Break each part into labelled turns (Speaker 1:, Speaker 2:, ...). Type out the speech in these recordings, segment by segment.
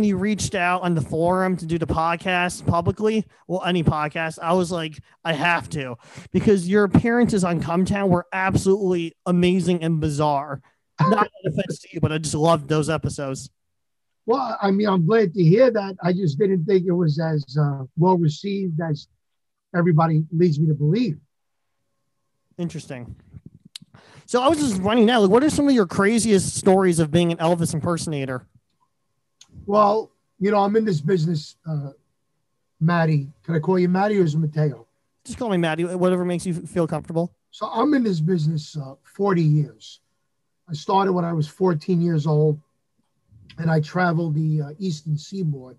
Speaker 1: when you reached out on the forum to do the podcast publicly, well, any podcast, I was like, I have to because your appearances on Cumtown were absolutely amazing and bizarre. Not an offense to you, but I just loved those episodes.
Speaker 2: Well, I mean, I'm glad to hear that. I just didn't think it was as uh, well received as everybody leads me to believe.
Speaker 1: Interesting. So I was just running out. Like, what are some of your craziest stories of being an Elvis impersonator?
Speaker 2: Well, you know, I'm in this business, uh, Maddie. Can I call you Maddie or is it Matteo?
Speaker 1: Just call me Maddie. Whatever makes you feel comfortable.
Speaker 2: So I'm in this business uh, 40 years. I started when I was 14 years old, and I traveled the uh, Eastern Seaboard.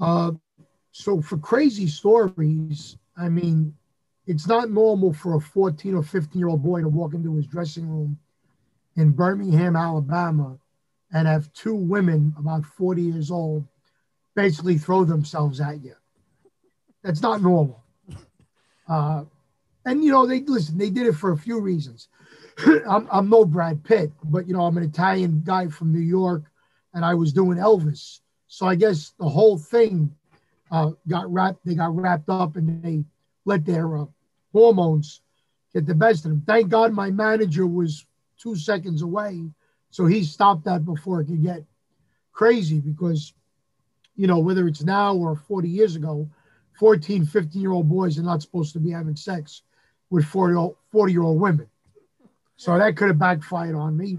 Speaker 2: Uh, so for crazy stories, I mean, it's not normal for a 14 or 15 year old boy to walk into his dressing room in Birmingham, Alabama, and have two women about 40 years old basically throw themselves at you. That's not normal. Uh, and you know, they listen, they did it for a few reasons. I'm, I'm no Brad Pitt, but you know, I'm an Italian guy from New York and I was doing Elvis. So I guess the whole thing uh, got wrapped, they got wrapped up and they let their uh, hormones get the best of them. Thank God my manager was two seconds away so he stopped that before it could get crazy because, you know, whether it's now or 40 years ago, 14, 15 year old boys are not supposed to be having sex with 40, 40 year old women. So that could have backfired on me.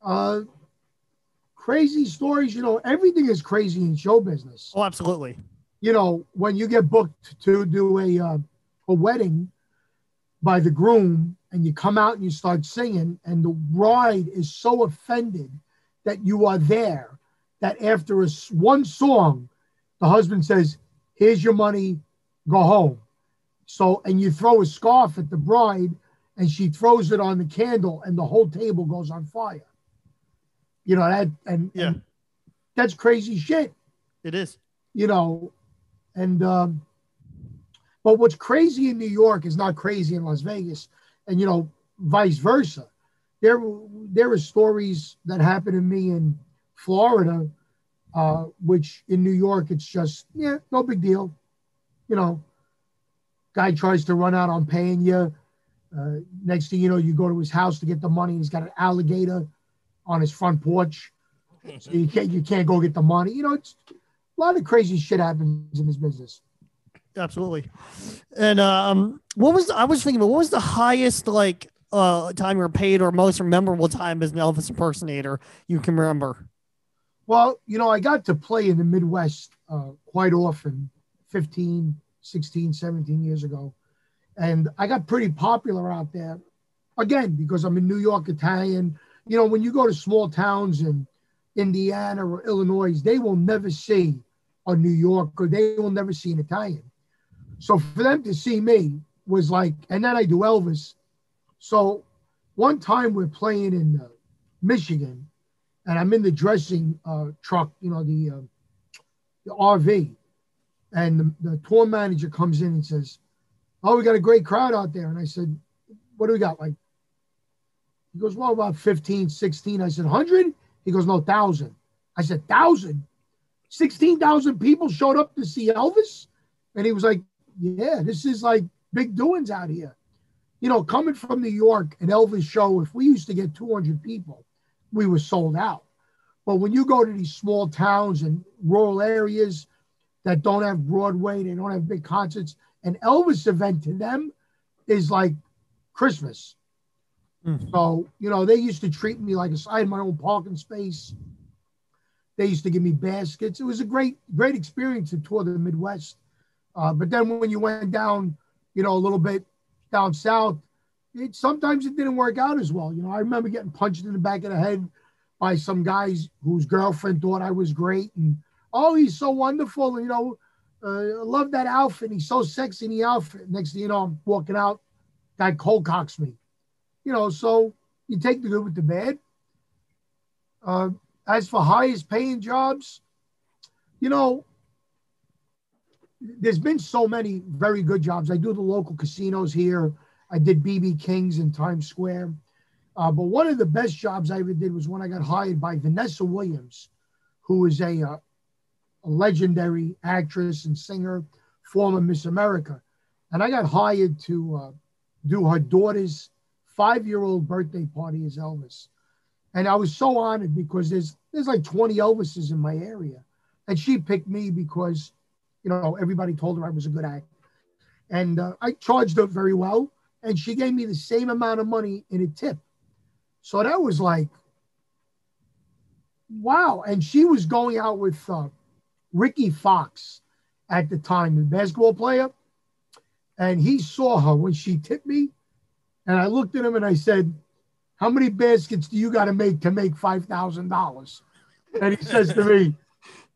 Speaker 2: Uh, crazy stories, you know, everything is crazy in show business.
Speaker 1: Oh, absolutely.
Speaker 2: You know, when you get booked to do a, uh, a wedding by the groom and you come out and you start singing, and the bride is so offended that you are there that after a, one song, the husband says, Here's your money, go home. So, and you throw a scarf at the bride, and she throws it on the candle, and the whole table goes on fire. You know, that, and,
Speaker 1: yeah.
Speaker 2: and that's crazy shit.
Speaker 1: It is.
Speaker 2: You know, and, um, but what's crazy in New York is not crazy in Las Vegas and you know vice versa. There there are stories that happen to me in Florida, uh, which in New York it's just yeah no big deal, you know. Guy tries to run out on paying you. Uh, next thing you know, you go to his house to get the money. He's got an alligator on his front porch, so you can't you can't go get the money. You know, it's a lot of crazy shit happens in this business
Speaker 1: absolutely. And um, what was I was thinking? What was the highest like uh time you were paid or most memorable time as an Elvis impersonator you can remember?
Speaker 2: Well, you know, I got to play in the Midwest uh, quite often, 15, 16, 17 years ago. And I got pretty popular out there. Again, because I'm a New York Italian. You know, when you go to small towns in Indiana or Illinois, they will never see a New Yorker. They will never see an Italian. So for them to see me was like, and then I do Elvis. So one time we're playing in uh, Michigan, and I'm in the dressing uh, truck, you know, the uh, the RV, and the, the tour manager comes in and says, "Oh, we got a great crowd out there." And I said, "What do we got?" Like, he goes, "Well, about 15, 16." I said, "100?" He goes, "No, thousand. I said, "Thousand." 16,000 people showed up to see Elvis. And he was like, yeah, this is like big doings out here. You know, coming from New York, an Elvis show, if we used to get 200 people, we were sold out. But when you go to these small towns and rural areas that don't have Broadway, they don't have big concerts, an Elvis event to them is like Christmas. Mm-hmm. So, you know, they used to treat me like a, I had my own parking space. They used to give me baskets. It was a great, great experience to tour the Midwest. Uh, but then when you went down, you know, a little bit down south, it sometimes it didn't work out as well. You know, I remember getting punched in the back of the head by some guys whose girlfriend thought I was great, and oh, he's so wonderful, you know, uh, love that outfit. He's so sexy in the outfit. Next thing you know, I'm walking out, guy cold cocks me. You know, so you take the good with the bad. Uh, as for highest paying jobs, you know, there's been so many very good jobs. I do the local casinos here. I did BB King's in Times Square. Uh, but one of the best jobs I ever did was when I got hired by Vanessa Williams, who is a, uh, a legendary actress and singer, former Miss America. And I got hired to uh, do her daughter's five year old birthday party as Elvis. And I was so honored because there's there's like 20 Elvises in my area. And she picked me because, you know, everybody told her I was a good actor. And uh, I charged her very well. And she gave me the same amount of money in a tip. So that was like, wow. And she was going out with uh, Ricky Fox at the time, the basketball player. And he saw her when she tipped me. And I looked at him and I said, How many baskets do you got to make to make $5,000? And he says to me,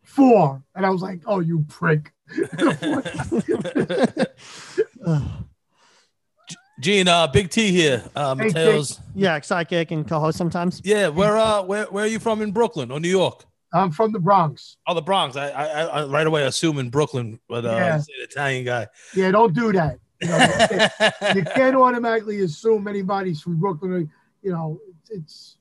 Speaker 2: Four. And I was like, Oh, you prick.
Speaker 3: Gene, uh, Big T here. Uh,
Speaker 2: Hey,
Speaker 3: Matteo's.
Speaker 1: Yeah, psychic and co-host sometimes.
Speaker 3: Yeah, where uh, where where are you from in Brooklyn or New York?
Speaker 2: I'm from the Bronx.
Speaker 3: Oh, the Bronx. I I, I right away assume in Brooklyn, but uh,
Speaker 2: Yeah.
Speaker 3: an Italian guy.
Speaker 2: Yeah, don't do that. You, know, you, can't, automatically assume anybody's from Brooklyn. or, You know, it's, it's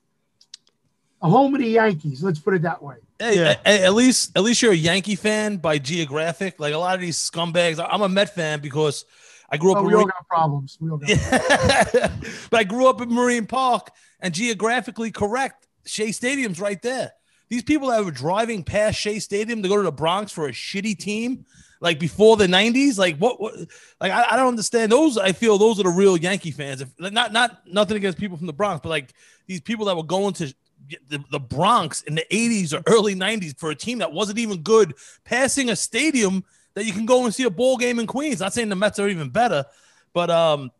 Speaker 2: a home of the Yankees. Let's put it that way.
Speaker 3: Hey,
Speaker 1: Yeah.
Speaker 3: a- at least at least you're a Yankee fan by geographic. Like a lot of these scumbags, I'm a Met fan because I grew up
Speaker 2: Oh,
Speaker 3: in
Speaker 2: we all
Speaker 3: Marine,
Speaker 2: got problems. We all got
Speaker 3: Yeah. but I grew up in Marine Park and geographically correct. Shea Stadium's right there. These people that were driving past Shea Stadium to go to the Bronx for a shitty team, like before the '90s, like what? what like I, I don't understand. Those I feel those are the real Yankee fans. If, not not nothing against people from the Bronx, but like these people that were going to the, the Bronx in the '80s or early '90s for a team that wasn't even good, passing a stadium that you can go and see a ball game in Queens. Not saying the Mets are even better, but um,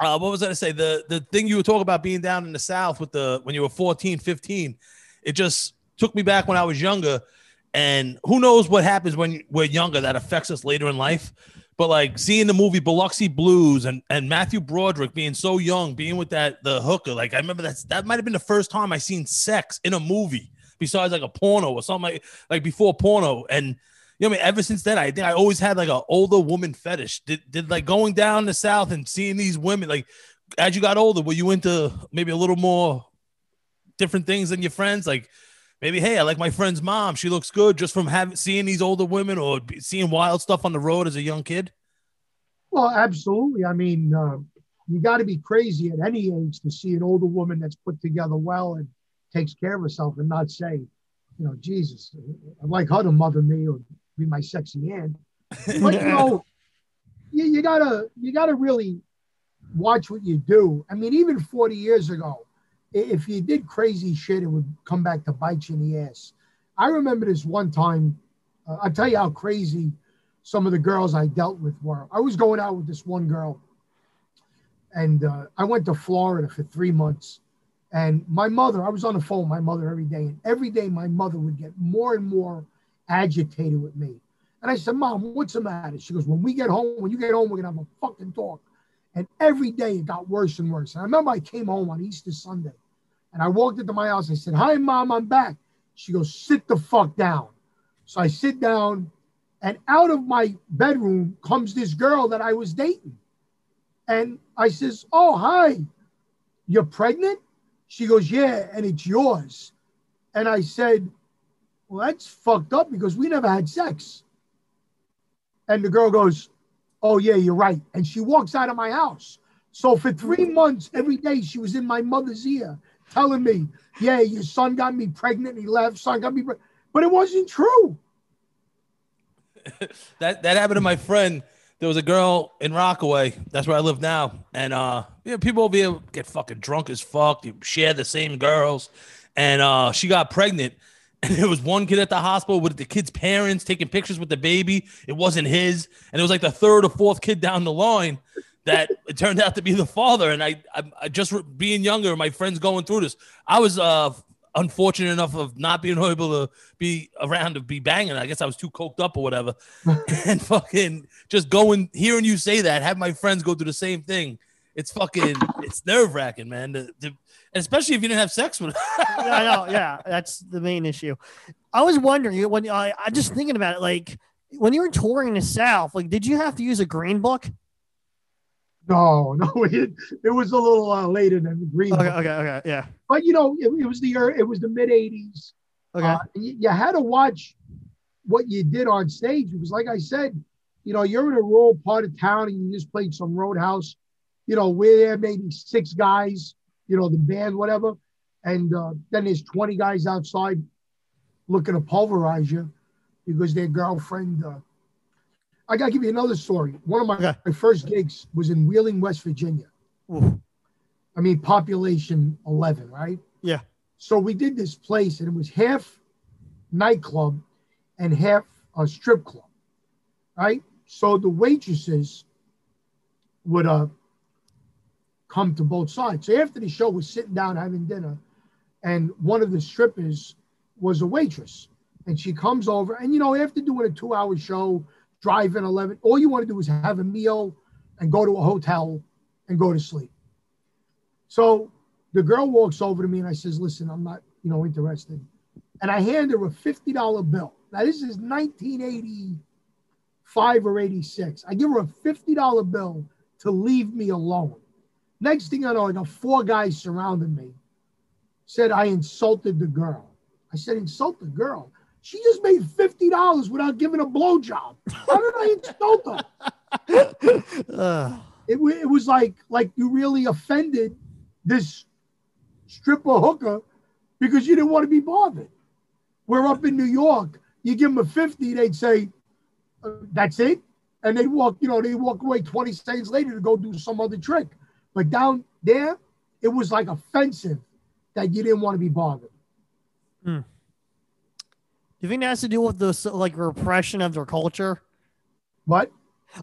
Speaker 3: uh, what was I to say? The the thing you were talking about being down in the South with the when you were 14, 15, it just took me back when I was younger. And who knows what happens when we're younger that affects us later in life. But like seeing the movie Biloxi Blues and, and Matthew Broderick being so young, being with that the hooker, like I remember that's that might have been the first time I seen sex in a movie besides like a porno or something like like before porno. And you know, I mean, ever since then, I think I always had like an older woman fetish. Did did like going down the south and seeing these women like as you got older, were you into maybe a little more different things than your friends? Like maybe, hey, I like my friend's mom. She looks good just from having seeing these older women or seeing wild stuff on the road as a young kid.
Speaker 2: Well, absolutely. I mean, uh, you got to be crazy at any age to see an older woman that's put together well and takes care of herself and not say, you know, Jesus, I'd like her to mother me or be my sexy aunt. But you know, you, you gotta you gotta really watch what you do. I mean, even 40 years ago, if you did crazy shit, it would come back to bite you in the ass. I remember this one time. Uh, I'll tell you how crazy some of the girls I dealt with were. I was going out with this one girl, and uh, I went to Florida for three months. And my mother, I was on the phone with my mother every day, and every day my mother would get more and more agitated with me. And I said, Mom, what's the matter? She goes, When we get home, when you get home, we're gonna have a fucking talk. And every day it got worse and worse. And I remember I came home on Easter Sunday and I walked into my house. I said, Hi, mom, I'm back. She goes, Sit the fuck down. So I sit down, and out of my bedroom comes this girl that I was dating. And I says, Oh, hi, you're pregnant? She goes, Yeah, and it's yours. And I said, Well, that's fucked up because we never had sex. And the girl goes, Oh, yeah, you're right. And she walks out of my house. So for three months, every day, she was in my mother's ear telling me, Yeah, your son got me pregnant and he left. Son got me pregnant. But it wasn't true.
Speaker 3: That that happened to my friend. There was a girl in Rockaway. That's where I live now. And uh yeah, people will be able get fucking drunk as fuck. You share the same girls. And uh she got pregnant. And there was one kid at the hospital with the kid's parents taking pictures with the baby. It wasn't his. And it was like the third or fourth kid down the line that it turned out to be the father. And I, I, I just being younger, my friends going through this. I was uh unfortunate enough of not being able to be around to be banging. I guess I was too coked up or whatever. and fucking just going hearing you say that, have my friends go through the same thing. It's fucking it's nerve wracking, man. The- the- especially if you didn't have sex with.
Speaker 1: yeah, I know. Yeah, that's the main issue. I was wondering when I, I just thinking about it, like when you were touring the South, like did you have to use a green book?
Speaker 2: No, no, it, it was a little uh, later than green.
Speaker 1: Okay, okay, okay, yeah,
Speaker 2: But you know, it, it was the ear- it was the mid '80s,
Speaker 1: Okay.
Speaker 2: Uh, you, you had to watch what you did on stage because, like I said, you know, you're in a rural part of town and you just played some roadhouse. You know, we're there maybe six guys, you know, the band, whatever. And uh, then there's 20 guys outside looking to pulverize you because their girlfriend. I got to give you another story. One of my,
Speaker 1: Okay.
Speaker 2: my first gigs was in Wheeling, West Virginia.
Speaker 1: Oof.
Speaker 2: I mean, population 11, right?
Speaker 1: Yeah.
Speaker 2: So we did this place, and it was half nightclub and half a strip club, right? So the waitresses would uh come to both sides. So after the show, we're sitting down having dinner, and one of the strippers was a waitress, and she comes over, and you know, after doing a two-hour show, driving 11, all you want to do is have a meal and go to a hotel and go to sleep. So the girl walks over to me and I says, listen, I'm not, you know, interested. And I hand her a $50 bill. Now this is 1985 or 86. I give her a $50 bill to leave me alone. Next thing I know, I got four guys surrounding me. Said I insulted the girl. I said, insult the girl. She just made $50 without giving a blowjob. How did I insult her? It, it was like like you really offended this stripper hooker because you didn't want to be bothered. We're up in New York. You give them a 50, they'd say, uh, that's it. And they walk, you know, they walk away 20 seconds later to go do some other trick. But down there, it was like offensive that you didn't want to be bothered.
Speaker 1: Do you think that has to do with the like repression of their culture?
Speaker 2: What?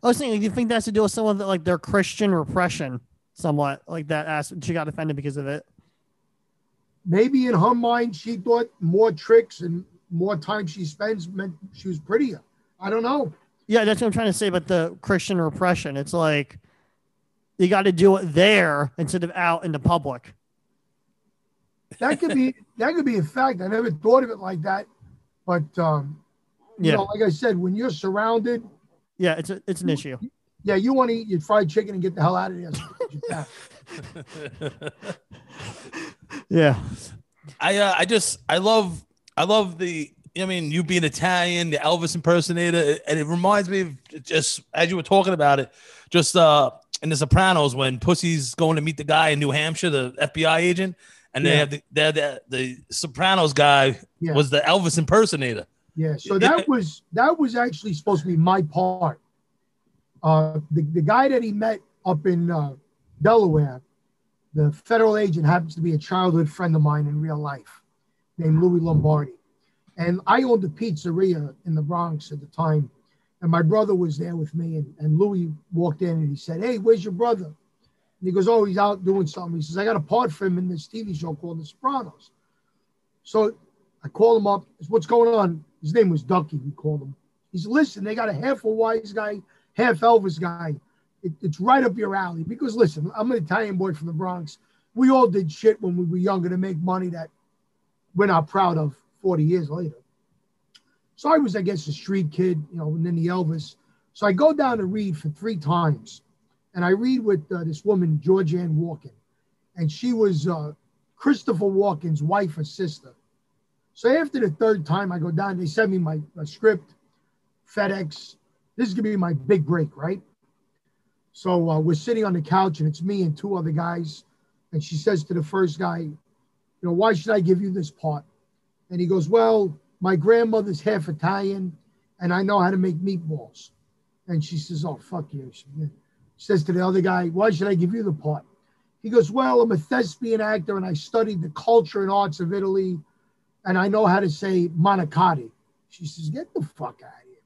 Speaker 1: I was saying, do you think that has to do with some of the, like their Christian repression, somewhat like that? As she got offended because of it.
Speaker 2: maybe in her mind, she thought more tricks and more time she spends meant she was prettier. I don't know.
Speaker 1: Yeah, that's what I'm trying to say about the Christian repression. It's like you got to do it there instead of out in the public.
Speaker 2: that could be that could be a fact. I never thought of it like that, but um, you know, like I said, when you're surrounded,
Speaker 1: yeah, it's a, it's an issue.
Speaker 2: yeah, you want to eat your fried chicken and get the hell out of there. as quick as you can.
Speaker 1: Yeah,
Speaker 3: I uh, I just I love I love the I mean you being Italian, the Elvis impersonator, and it reminds me of just as you were talking about it, just uh in The Sopranos when Pussy's going to meet the guy in New Hampshire, the FBI agent, and they
Speaker 2: Yeah.
Speaker 3: have the they have the, the Sopranos guy
Speaker 2: Yeah.
Speaker 3: was the Elvis impersonator.
Speaker 2: Yeah, so that was that was actually supposed to be my part. Uh, the the guy that he met up in uh, Delaware, the federal agent happens to be a childhood friend of mine in real life, named Louis Lombardi, and I owned a pizzeria in the Bronx at the time, and my brother was there with me, and, and Louis walked in and he said, "Hey, where's your brother?" And he goes, "Oh, he's out doing something." He says, "I got a part for him in this TV show called The Sopranos." So I call him up. What's going on? His name was Ducky. We called him. He said, Listen, they got a half a wise guy, half Elvis guy. It- it's right up your alley. Because listen, I'm an Italian boy from the Bronx. We all did shit when we were younger to make money that we're not proud of 40 years later. So I was, I guess, a street kid, you know, and then the Elvis. So I go down to read for three times. And I read with uh, this woman, Georgianne Walken. And she was uh, Christopher Walken's wife or sister. So after the third time, I go down. They send me my, my script, FedEx. This is gonna be my big break, right? So uh, we're sitting on the couch, and it's me and two other guys. And she says to the first guy, "You know, why should I give you this part?" And he goes, "Well, my grandmother's half Italian, and I know how to make meatballs." And she says, "Oh, fuck you." She says to the other guy, "Why should I give you the part?" He goes, "Well, I'm a thespian actor, and I studied the culture and arts of Italy." and I know how to say manicotti. She says, get the fuck out of here.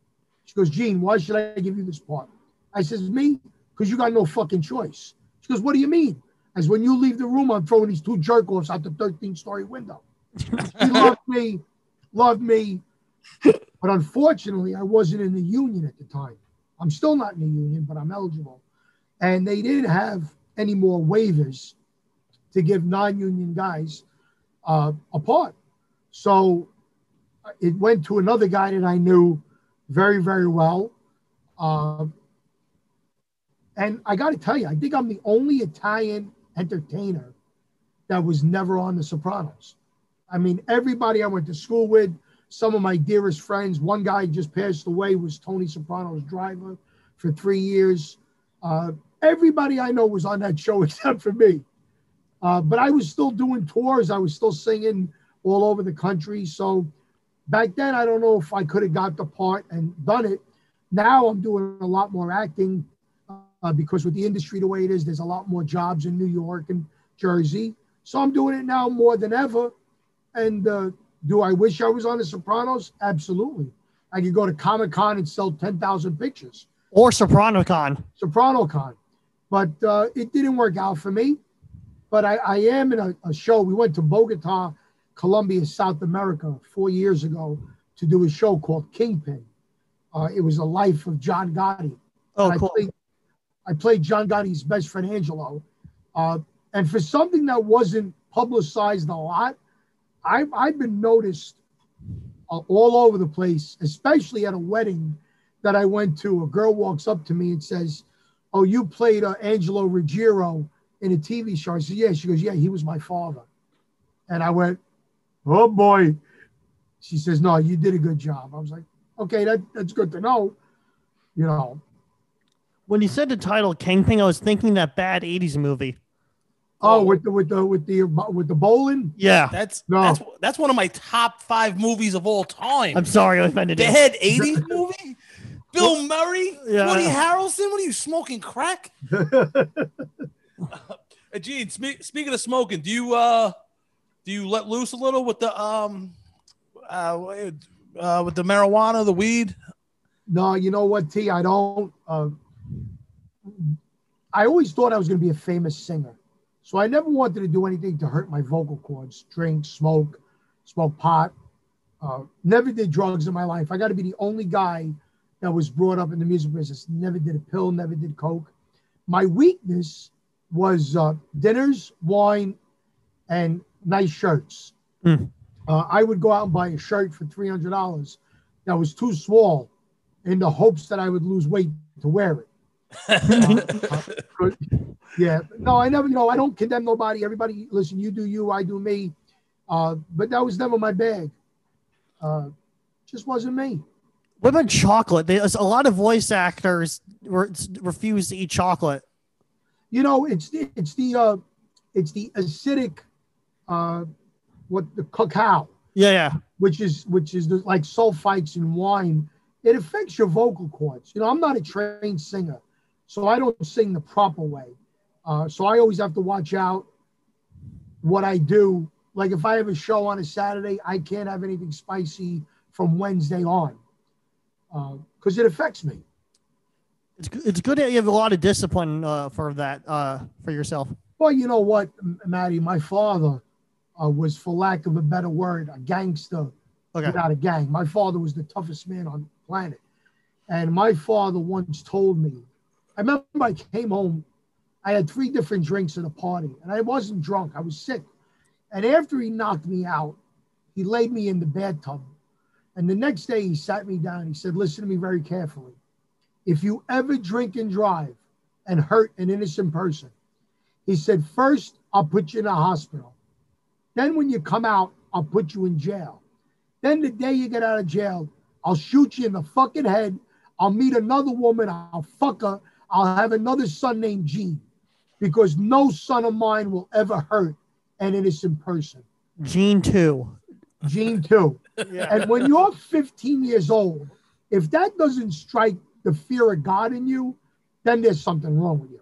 Speaker 2: She goes, Gene, why should I give you this part? I says, me? Because you got no fucking choice. She goes, what do you mean? As when you leave the room, I'm throwing these two jerk offs out the 13 story window. He loved me, loved me. But unfortunately, I wasn't in the union at the time. I'm still not in the union, but I'm eligible. And they didn't have any more waivers to give non union guys uh, a part. So uh, it went to another guy that I knew very, very well. Uh, and I got to tell you, I think I'm the only Italian entertainer that was never on The Sopranos. I mean, everybody I went to school with, some of my dearest friends. One guy just passed away was Tony Soprano's driver for three years. Uh, everybody I know was on that show except for me. Uh, but I was still doing tours. I was still singing all over the country. So back then, I don't know if I could have got the part and done it. Now I'm doing a lot more acting uh, because with the industry the way it is, there's a lot more jobs in New York and Jersey. So I'm doing it now more than ever. And uh, do I wish I was on The Sopranos? Absolutely. I could go to Comic Con and sell 10,000 pictures.
Speaker 1: Or Soprano Con.
Speaker 2: Soprano Con. But uh, it didn't work out for me. But I, I am in a, a, show. We went to Bogota, Colombia, South America, four years ago to do a show called Kingpin. Uh, it was a life of John Gotti.
Speaker 1: Oh, cool.
Speaker 2: I played, I played, John Gotti's best friend, Angelo. Uh, and for something that wasn't publicized a lot, I've, I've been noticed uh, all over the place, especially at a wedding that I went to. A girl walks up to me and says, Oh, you played uh, Angelo Ruggiero in a TV show. I said, Yeah. She goes, Yeah, he was my father. And I went, Oh boy. She says, No, you did a good job. I was like, Okay, that, that's good to know. You know.
Speaker 1: When you said the title Kingpin, I was thinking that bad 80s movie.
Speaker 2: Oh, with the with the with the with the bowling.
Speaker 1: Yeah,
Speaker 3: that's no. that's that's one of my top five movies of all time.
Speaker 1: I'm sorry, I offended
Speaker 3: the you. '80s movie. Bill Murray, yeah. Woody Harrelson. What are you smoking crack? uh, Gene, spe- speaking of smoking, do you uh do you let loose a little with the um uh, uh with the marijuana, the weed?
Speaker 2: No, you know what, T. I don't. Uh, I always thought I was going to be a famous singer. So I never wanted to do anything to hurt my vocal cords, drink, smoke, smoke pot. Uh, never did drugs in my life. I got to be the only guy that was brought up in the music business. Never did a pill, never did coke. My weakness was uh, dinners, wine, and nice shirts. Mm. Uh, I would go out and buy a shirt for three hundred dollars that was too small, in the hopes that I would lose weight to wear it. uh, yeah, no, I never, you know, I don't condemn nobody. Everybody, listen, you do you, I do me. Uh, but that was never my bag. Uh, just wasn't me.
Speaker 1: What about chocolate? There's a lot of voice actors re- refuse to eat chocolate.
Speaker 2: You know, it's the, it's the uh, it's the acidic, uh, what the cacao.
Speaker 1: Yeah, yeah.
Speaker 2: Which is which is the, like sulfites in wine. It affects your vocal cords. You know, I'm not a trained singer, so I don't sing the proper way. Uh, so I always have to watch out what I do. Like if I have a show on a Saturday, I can't have anything spicy from Wednesday on because uh, it affects me.
Speaker 1: It's, it's good that you have a lot of discipline uh, for that uh, for yourself.
Speaker 2: Well, you know what, Maddie, my father uh, was, for lack of a better word, a gangster okay. without a gang. My father was the toughest man on the planet. And my father once told me, I remember I came home I had three different drinks at a party and I wasn't drunk. I was sick. And after he knocked me out, he laid me in the bathtub. And the next day he sat me down. He said, Listen to me very carefully. If you ever drink and drive and hurt an innocent person, he said, First, I'll put you in a hospital. Then, when you come out, I'll put you in jail. Then, the day you get out of jail, I'll shoot you in the fucking head. I'll meet another woman. I'll fuck her. I'll have another son named Gene because no son of mine will ever hurt an innocent person.
Speaker 1: Gene too.
Speaker 2: Gene too. Yeah. And when you're 15 years old, if that doesn't strike the fear of God in you, then there's something wrong with
Speaker 1: you.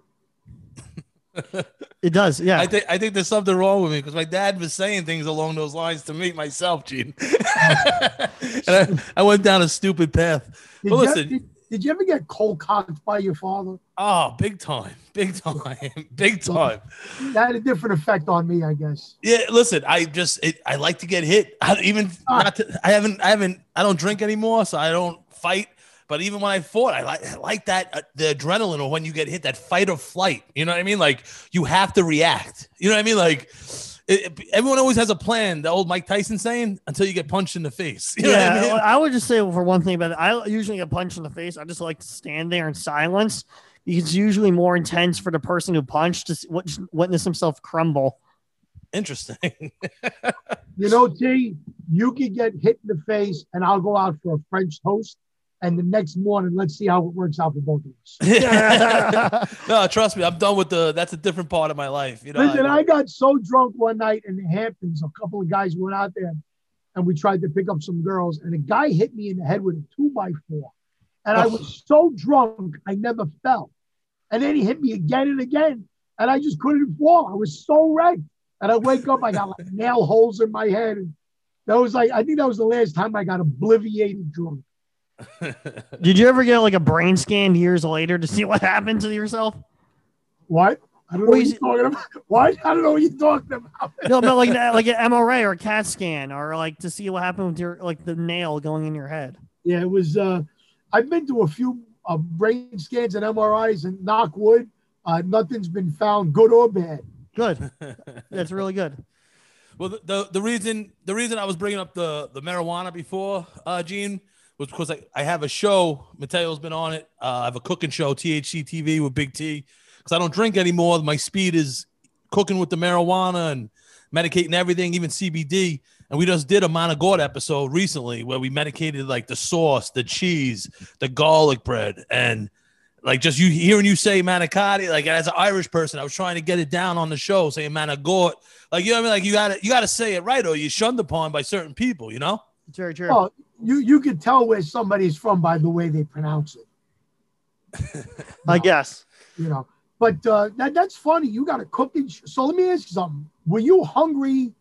Speaker 1: it does, yeah.
Speaker 3: I think I think there's something wrong with me because my dad was saying things along those lines to me myself, Gene. and I, I, went down a stupid path.
Speaker 2: Did but listen, you, did, did you ever get cold cocked by your father?
Speaker 3: Oh, big time, big time, big time.
Speaker 2: That had a different effect on me, I guess.
Speaker 3: Yeah, listen, I just it, I like to get hit. I even ah. not to, I haven't I haven't I don't drink anymore, so I don't fight. But even when I fought, I like I like that uh, the adrenaline or when you get hit, that fight or flight. You know what I mean? Like you have to react. You know what I mean? Like it, everyone always has a plan. The old Mike Tyson saying, "Until you get punched in the face."
Speaker 1: You yeah, I, mean? I, would just say for one thing about it, I usually get punched in the face. I just like to stand there in silence. It's usually more intense for the person who punched to witness himself crumble.
Speaker 3: Interesting.
Speaker 2: You know, T, you could get hit in the face, and I'll go out for a French toast. And the next morning, let's see how it works out for both of us.
Speaker 3: no, trust me, I'm done with the. That's a different part of my life. You know,
Speaker 2: Listen, I got so drunk one night in the Hamptons. A couple of guys went out there, and we tried to pick up some girls, and a guy hit me in the head with a two by four, and I was so drunk I never fell. And then he hit me again and again, and I just couldn't fall. I was so wrecked. And I wake up, I got like nail holes in my head. And that was like, I think that was the last time I got obliviated drunk.
Speaker 1: Did you ever get like a brain scan years later to see what happened to yourself?
Speaker 2: What? I don't know
Speaker 1: Well,
Speaker 2: what
Speaker 1: you
Speaker 2: you're talking about. What? I don't know what you're talking about.
Speaker 1: No, but like like an MRI or a CAT scan or like to see what happened with your like the nail going in your head.
Speaker 2: Yeah, it was. Uh, I've been to a few uh, brain scans and MRIs, and knock wood, uh, nothing's been found, good or bad.
Speaker 1: Good. That's really good.
Speaker 3: Well, the, the the reason the reason I was bringing up the the marijuana before, uh, Gene, was because I, I have a show. Matteo's been on it. Uh, I have a cooking show, THC TV with Big T. Because I don't drink anymore. My speed is cooking with the marijuana and medicating everything, even CBD. And we just did a Monogord episode recently where we medicated like the sauce, the cheese, the garlic bread, and like just you hearing you say manicotti, like as an Irish person, I was trying to get it down on the show, saying managort. Like you know what I mean? Like you gotta you gotta say it right or you're shunned upon by certain people, you know?
Speaker 1: It's very true.
Speaker 2: You you can tell where somebody's from by the way they pronounce it.
Speaker 1: I guess.
Speaker 2: You know, but uh, that that's funny. You got a cooking. Sh- so let me ask you something. Were you hungry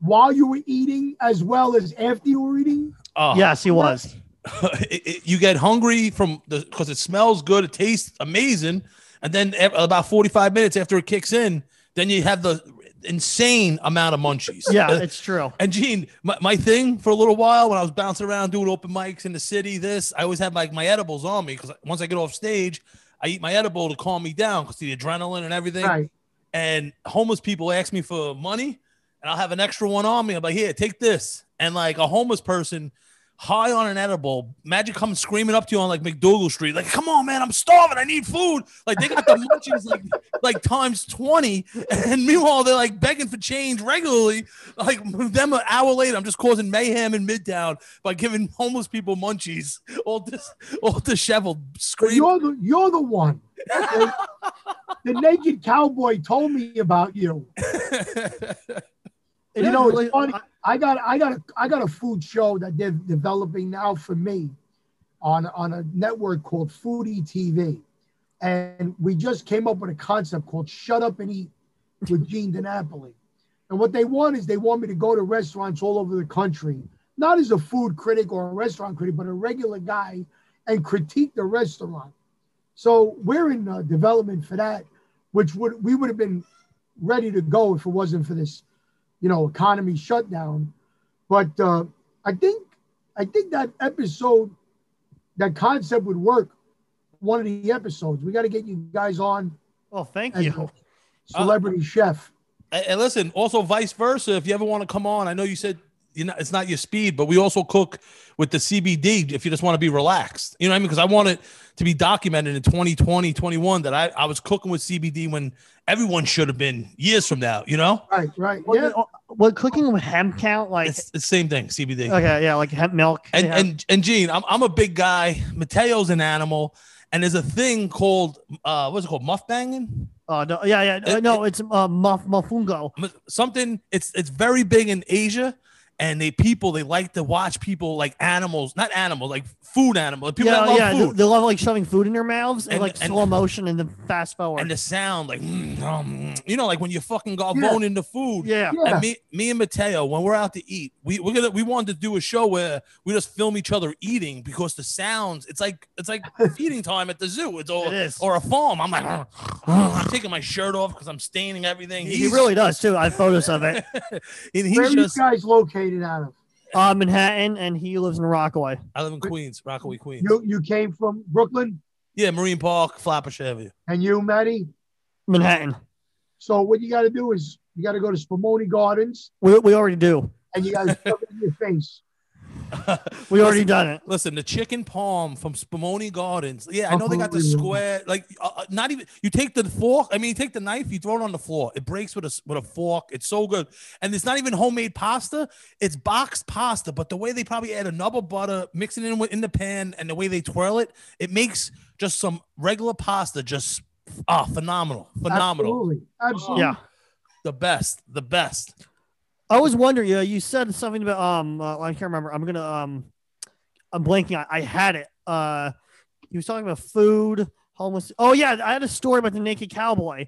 Speaker 2: while you were eating as well as after you were eating?
Speaker 3: Oh,
Speaker 1: Yes, he was.
Speaker 3: it- it- you get hungry from the because it smells good, it tastes amazing, and then about 45 minutes after it kicks in, then you have the insane amount of munchies.
Speaker 1: Yeah, it's true.
Speaker 3: And Gene, my, my thing for a little while when I was bouncing around doing open mics in the city, this I always had like my edibles on me because once I get off stage, I eat my edible to calm me down because the adrenaline and everything.
Speaker 2: Right.
Speaker 3: And homeless people ask me for money, and I'll have an extra one on me. I'm like, here, take this. And like a homeless person high on an edible, imagine coming screaming up to you on like MacDougal Street, like, come on, man, I'm starving, I need food. Like they got the munchies like like times 20. And meanwhile, they're like begging for change regularly. Like them an hour later, I'm just causing mayhem in Midtown by giving homeless people munchies, all dis all disheveled, screaming.
Speaker 2: you're the you're the one. the naked cowboy told me about you.
Speaker 1: It
Speaker 2: You know, it's funny. I got I got a I got a food show that they're developing now for me on on a network called Foodie TV. And we just came up with a concept called Shut Up and Eat with Gene DiNapoli. And what they want is they want me to go to restaurants all over the country, not as a food critic or a restaurant critic, but a regular guy and critique the restaurant. So we're in uh, development for that, which would we would have been ready to go if it wasn't for this, you know, economy shutdown. But uh, I think I think that episode, that concept would work. One of the episodes, we got to get you guys on
Speaker 1: Well, thank you.
Speaker 2: a celebrity chef.
Speaker 3: And, and listen, also vice versa. If you ever want to come on, I know you said you know it's not your speed, but we also cook with the CBD if you just want to be relaxed. You know what I mean? Because I want it to be documented in 2020, 21 that I, I was cooking with CBD when everyone should have been years from now, you know?
Speaker 2: Right, right.
Speaker 1: What,
Speaker 2: Yeah.
Speaker 1: what cooking with hemp count? Like,
Speaker 3: It's the same thing, CBD.
Speaker 1: okay, yeah, like hemp milk.
Speaker 3: and
Speaker 1: yeah.
Speaker 3: and and Gene, I'm I'm a big guy. Matteo's an animal, and there's a thing called uh what's it called? Muff banging?
Speaker 1: Oh no, yeah, yeah.
Speaker 3: It-
Speaker 1: no, it's uh, muff muffungo.
Speaker 3: something it's it's very big in Asia and they people they like to watch people like animals not animals like food animal. people
Speaker 1: yeah,
Speaker 3: that love
Speaker 1: yeah. They,
Speaker 3: food
Speaker 1: they love like shoving food in their mouths and,
Speaker 3: And-
Speaker 1: like
Speaker 3: and-
Speaker 1: slow motion and then fast forward.
Speaker 3: and the sound like mm, um, you know like when you fucking got
Speaker 2: Yeah.
Speaker 3: bone into food
Speaker 1: yeah,
Speaker 2: Yeah.
Speaker 3: and me me and Matteo when we're out to eat we we're gonna we wanted to do a show where we just film each other eating because the sounds it's like it's like feeding time at the zoo it's all
Speaker 1: It is.
Speaker 3: or a farm I'm like I'm taking my shirt off because I'm staining everything
Speaker 1: he, he really does too. I have photos of it.
Speaker 3: and
Speaker 2: Where
Speaker 3: he's
Speaker 2: are you guys located out of?
Speaker 1: Uh, Manhattan, and he lives in Rockaway.
Speaker 3: I live in Queens Rockaway Queens
Speaker 2: You you came from Brooklyn,
Speaker 3: Yeah, Marine Park, Flatbush Avenue.
Speaker 2: and you, Maddie.
Speaker 1: Manhattan.
Speaker 2: So what you got to do is you got to go to Spumoni Gardens,
Speaker 1: We, we already do.
Speaker 2: and you got to shove it in your face.
Speaker 1: We already done it.
Speaker 3: Listen, the chicken palm from Spumoni Gardens. Yeah, I know they got the square. Like, uh, uh, not even. You take the fork. I mean, you take the knife. You throw it on the floor. It breaks with a s- with a fork. It's so good. And it's not even homemade pasta. It's boxed pasta. But the way they probably add another butter, mixing it in with in the pan, and the way they twirl it, it makes just some regular pasta just ah phenomenal, phenomenal,
Speaker 2: Absolutely. Absolutely.
Speaker 1: Yeah.
Speaker 3: the best, the best.
Speaker 1: I was wondering. You said something about um. Uh, I can't remember. I'm gonna um. I'm blanking. I, I had it. Uh, he was talking about food, homeless. Oh yeah, I had a story about the naked cowboy.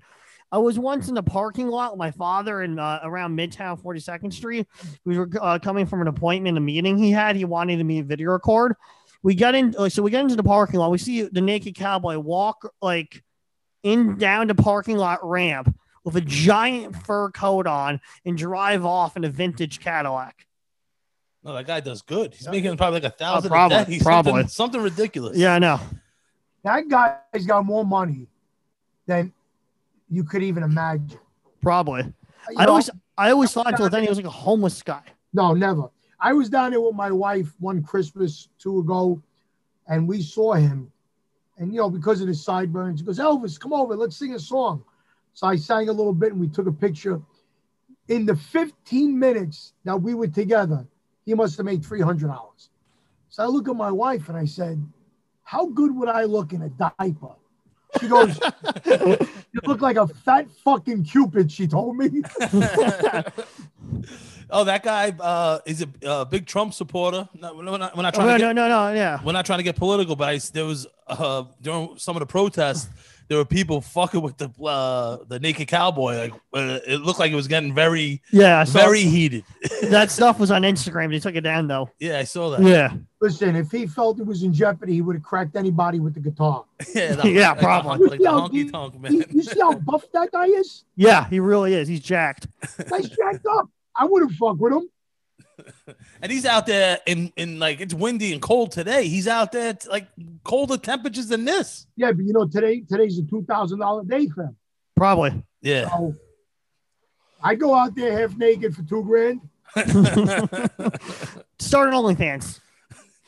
Speaker 1: I was once in the parking lot with my father in uh, around Midtown 42nd Street. We were uh, coming from an appointment, a meeting he had. He wanted me to video record. We got in, uh, so we get into the parking lot. We see the naked cowboy walk like in down the parking lot ramp with a giant fur coat on and drive off in a vintage Cadillac.
Speaker 3: No, that guy does good. He's making probably like a uh, thousand.
Speaker 1: probably,
Speaker 3: a day.
Speaker 1: probably.
Speaker 3: Something, something ridiculous.
Speaker 1: Yeah, I know.
Speaker 2: That guy's got more money than you could even imagine.
Speaker 1: Probably.
Speaker 2: You
Speaker 1: I
Speaker 2: know,
Speaker 1: always, I always thought until then he was like a homeless guy.
Speaker 2: No, never. I was down there with my wife one Christmas two ago, and we saw him. And you know, because of his sideburns, he goes, Elvis, come over, let's sing a song. So I sang a little bit and we took a picture. In the 15 minutes that we were together, he must have made $300. So I look at my wife and I said, How good would I look in a diaper? She goes, You look like a fat fucking Cupid, she told me.
Speaker 3: oh, that guy uh, is a uh, big Trump supporter. No, we're not, we're not
Speaker 1: Oh,
Speaker 3: trying
Speaker 1: no,
Speaker 3: to get,
Speaker 1: no, no, no, yeah.
Speaker 3: we're not trying to get political, but I there was uh, during some of the protests, there were people fucking with the uh, the naked cowboy. Like uh, it looked like it was getting very
Speaker 1: Yeah, so
Speaker 3: very heated.
Speaker 1: that stuff was on Instagram. They took it down though.
Speaker 3: yeah, I saw that.
Speaker 1: Yeah,
Speaker 2: Listen, if he felt it was in jeopardy, he would have cracked anybody with the guitar.
Speaker 3: Yeah, that-
Speaker 1: Yeah,
Speaker 3: like
Speaker 1: probably.
Speaker 3: hon- Like the
Speaker 2: You know,
Speaker 3: honky tonk
Speaker 2: You,
Speaker 3: man.
Speaker 2: you see how buff that guy is?
Speaker 1: yeah, he really is. He's jacked.
Speaker 2: That's jacked up. I wouldn't fuck with him.
Speaker 3: And he's out there in in like it's windy and cold today. He's out there at, like colder temperatures than this.
Speaker 2: Yeah, but you know, today today's a two thousand dollar day for him.
Speaker 1: Probably.
Speaker 3: Yeah.
Speaker 2: So I go out there half naked for two grand.
Speaker 1: Start an OnlyFans.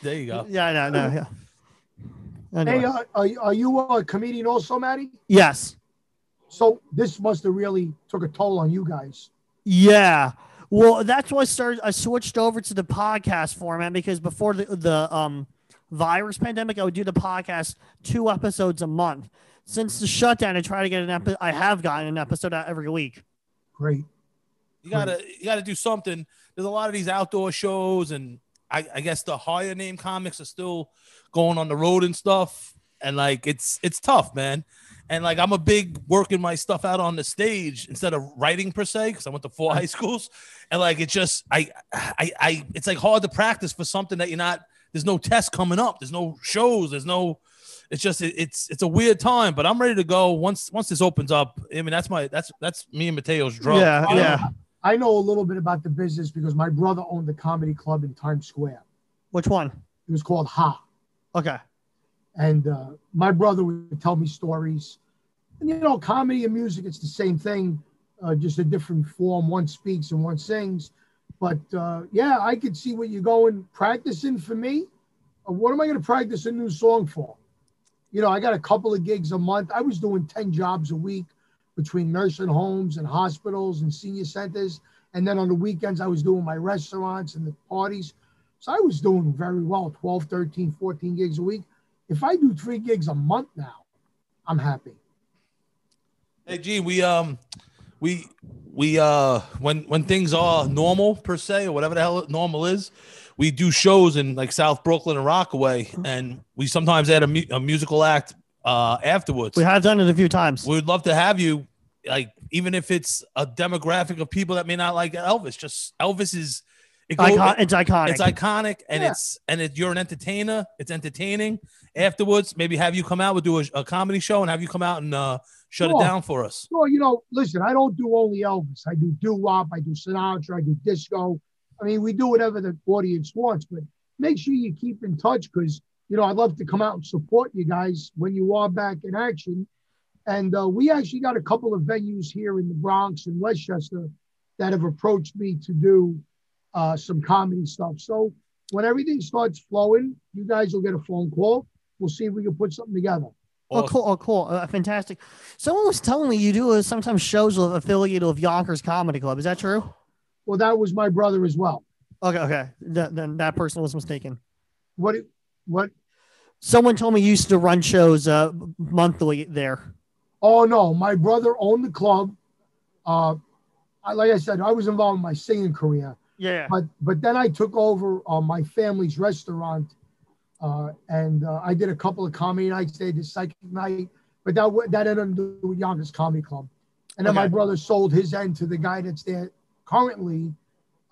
Speaker 3: there you go.
Speaker 1: Yeah, no, no, yeah. Anyway.
Speaker 2: Hey, uh, are, are you a comedian also, Maddie?
Speaker 1: yes.
Speaker 2: So this must have really took a toll on you guys.
Speaker 1: Yeah. Well, that's why I started. I switched over to the podcast format because before the, the um virus pandemic, I would do the podcast two episodes a month. Since the shutdown, I try to get an episode. I have gotten an episode out every week.
Speaker 2: Great.
Speaker 3: You gotta you gotta do something. There's a lot of these outdoor shows, and I, I guess the higher name comics are still going on the road and stuff. And like it's it's tough, man. And like I'm a big working my stuff out on the stage instead of writing per se, because I went to four high schools. And like it's just I I I it's like hard to practice for something that you're not there's no test coming up, there's no shows, there's no it's just it, it's it's a weird time, but I'm ready to go once once this opens up. I mean that's my that's that's me and Matteo's drug.
Speaker 1: Yeah,
Speaker 3: you
Speaker 1: yeah.
Speaker 2: I know a little bit about the business because my brother owned the comedy club in Times Square.
Speaker 1: Which one?
Speaker 2: It was called Ha.
Speaker 1: Okay.
Speaker 2: And uh, my brother would tell me stories. And you know, comedy and music, it's the same thing, uh, just a different form. One speaks and one sings. But uh, yeah, I could see what you're going practicing for me. Uh, what am I going to practice a new song for? You know, I got a couple of gigs a month. I was doing 10 jobs a week between nursing homes and hospitals and senior centers. And then on the weekends, I was doing my restaurants and the parties. So I was doing very well 12, 13, 14 gigs a week. If I do three gigs a month now, I'm happy.
Speaker 3: Hey, G, we um, we we uh, when when things are normal per se or whatever the hell normal is, we do shows in like South Brooklyn and Rockaway, and we sometimes add a, mu- a musical act uh afterwards.
Speaker 1: We have done it a few times.
Speaker 3: We would love to have you, like even if it's a demographic of people that may not like Elvis. Just Elvis is it go-
Speaker 1: Icon- it's iconic.
Speaker 3: it's iconic and
Speaker 2: Yeah.
Speaker 3: it's and it, you're an entertainer it's entertaining afterwards maybe have you come out we'll do a, a comedy show and have you come out and uh shut
Speaker 2: Sure.
Speaker 3: it down for us
Speaker 2: Well, you know, listen, I don't do only Elvis. I do doo wop, I do Sinatra, I do disco. I mean, we do whatever the audience wants, but make sure you keep in touch because, you know, I'd love to come out and support you guys when you are back in action. And uh, we actually got a couple of venues here in the Bronx and Westchester that have approached me to do uh, some comedy stuff. So when everything starts flowing, you guys will get a phone call. We'll see if we can put something together.
Speaker 1: Oh, cool. Oh, cool. Uh, fantastic. Someone was telling me you do uh, sometimes shows with affiliated with Yonkers Comedy Club. Is that true?
Speaker 2: Well, that was my brother as well.
Speaker 1: Okay. Okay. Th- then that person was mistaken.
Speaker 2: What? What?
Speaker 1: Someone told me you used to run shows uh, monthly there.
Speaker 2: Oh no, my brother owned the club. Uh, I, like I said, I was involved in my singing career.
Speaker 1: Yeah.
Speaker 2: But but then I took over uh, my family's restaurant, uh, and uh, I did a couple of comedy nights. They did psychic night, but that that ended to with Yonkers Comedy Club. And then my brother sold his end to the guy that's there currently,